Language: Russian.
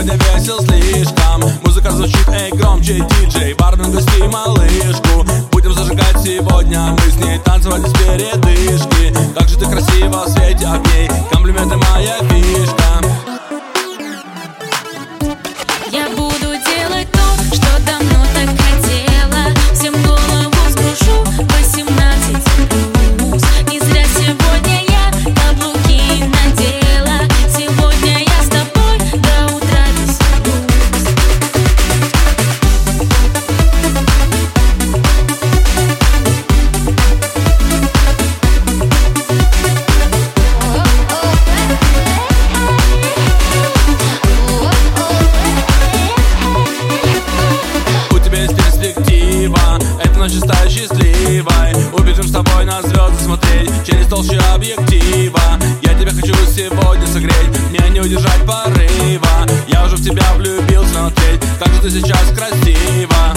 сегодня весел слишком. Музыка звучит, эй, громче, диджей Бармен гости малышку. Будем зажигать сегодня Мы с ней танцевали с передышки ночь стала счастливой. Убежим с тобой на звезды смотреть Через толщу объектива. Я тебя хочу сегодня согреть Мне не удержать порыва. Я уже в тебя влюбился смотреть Как же ты сейчас красива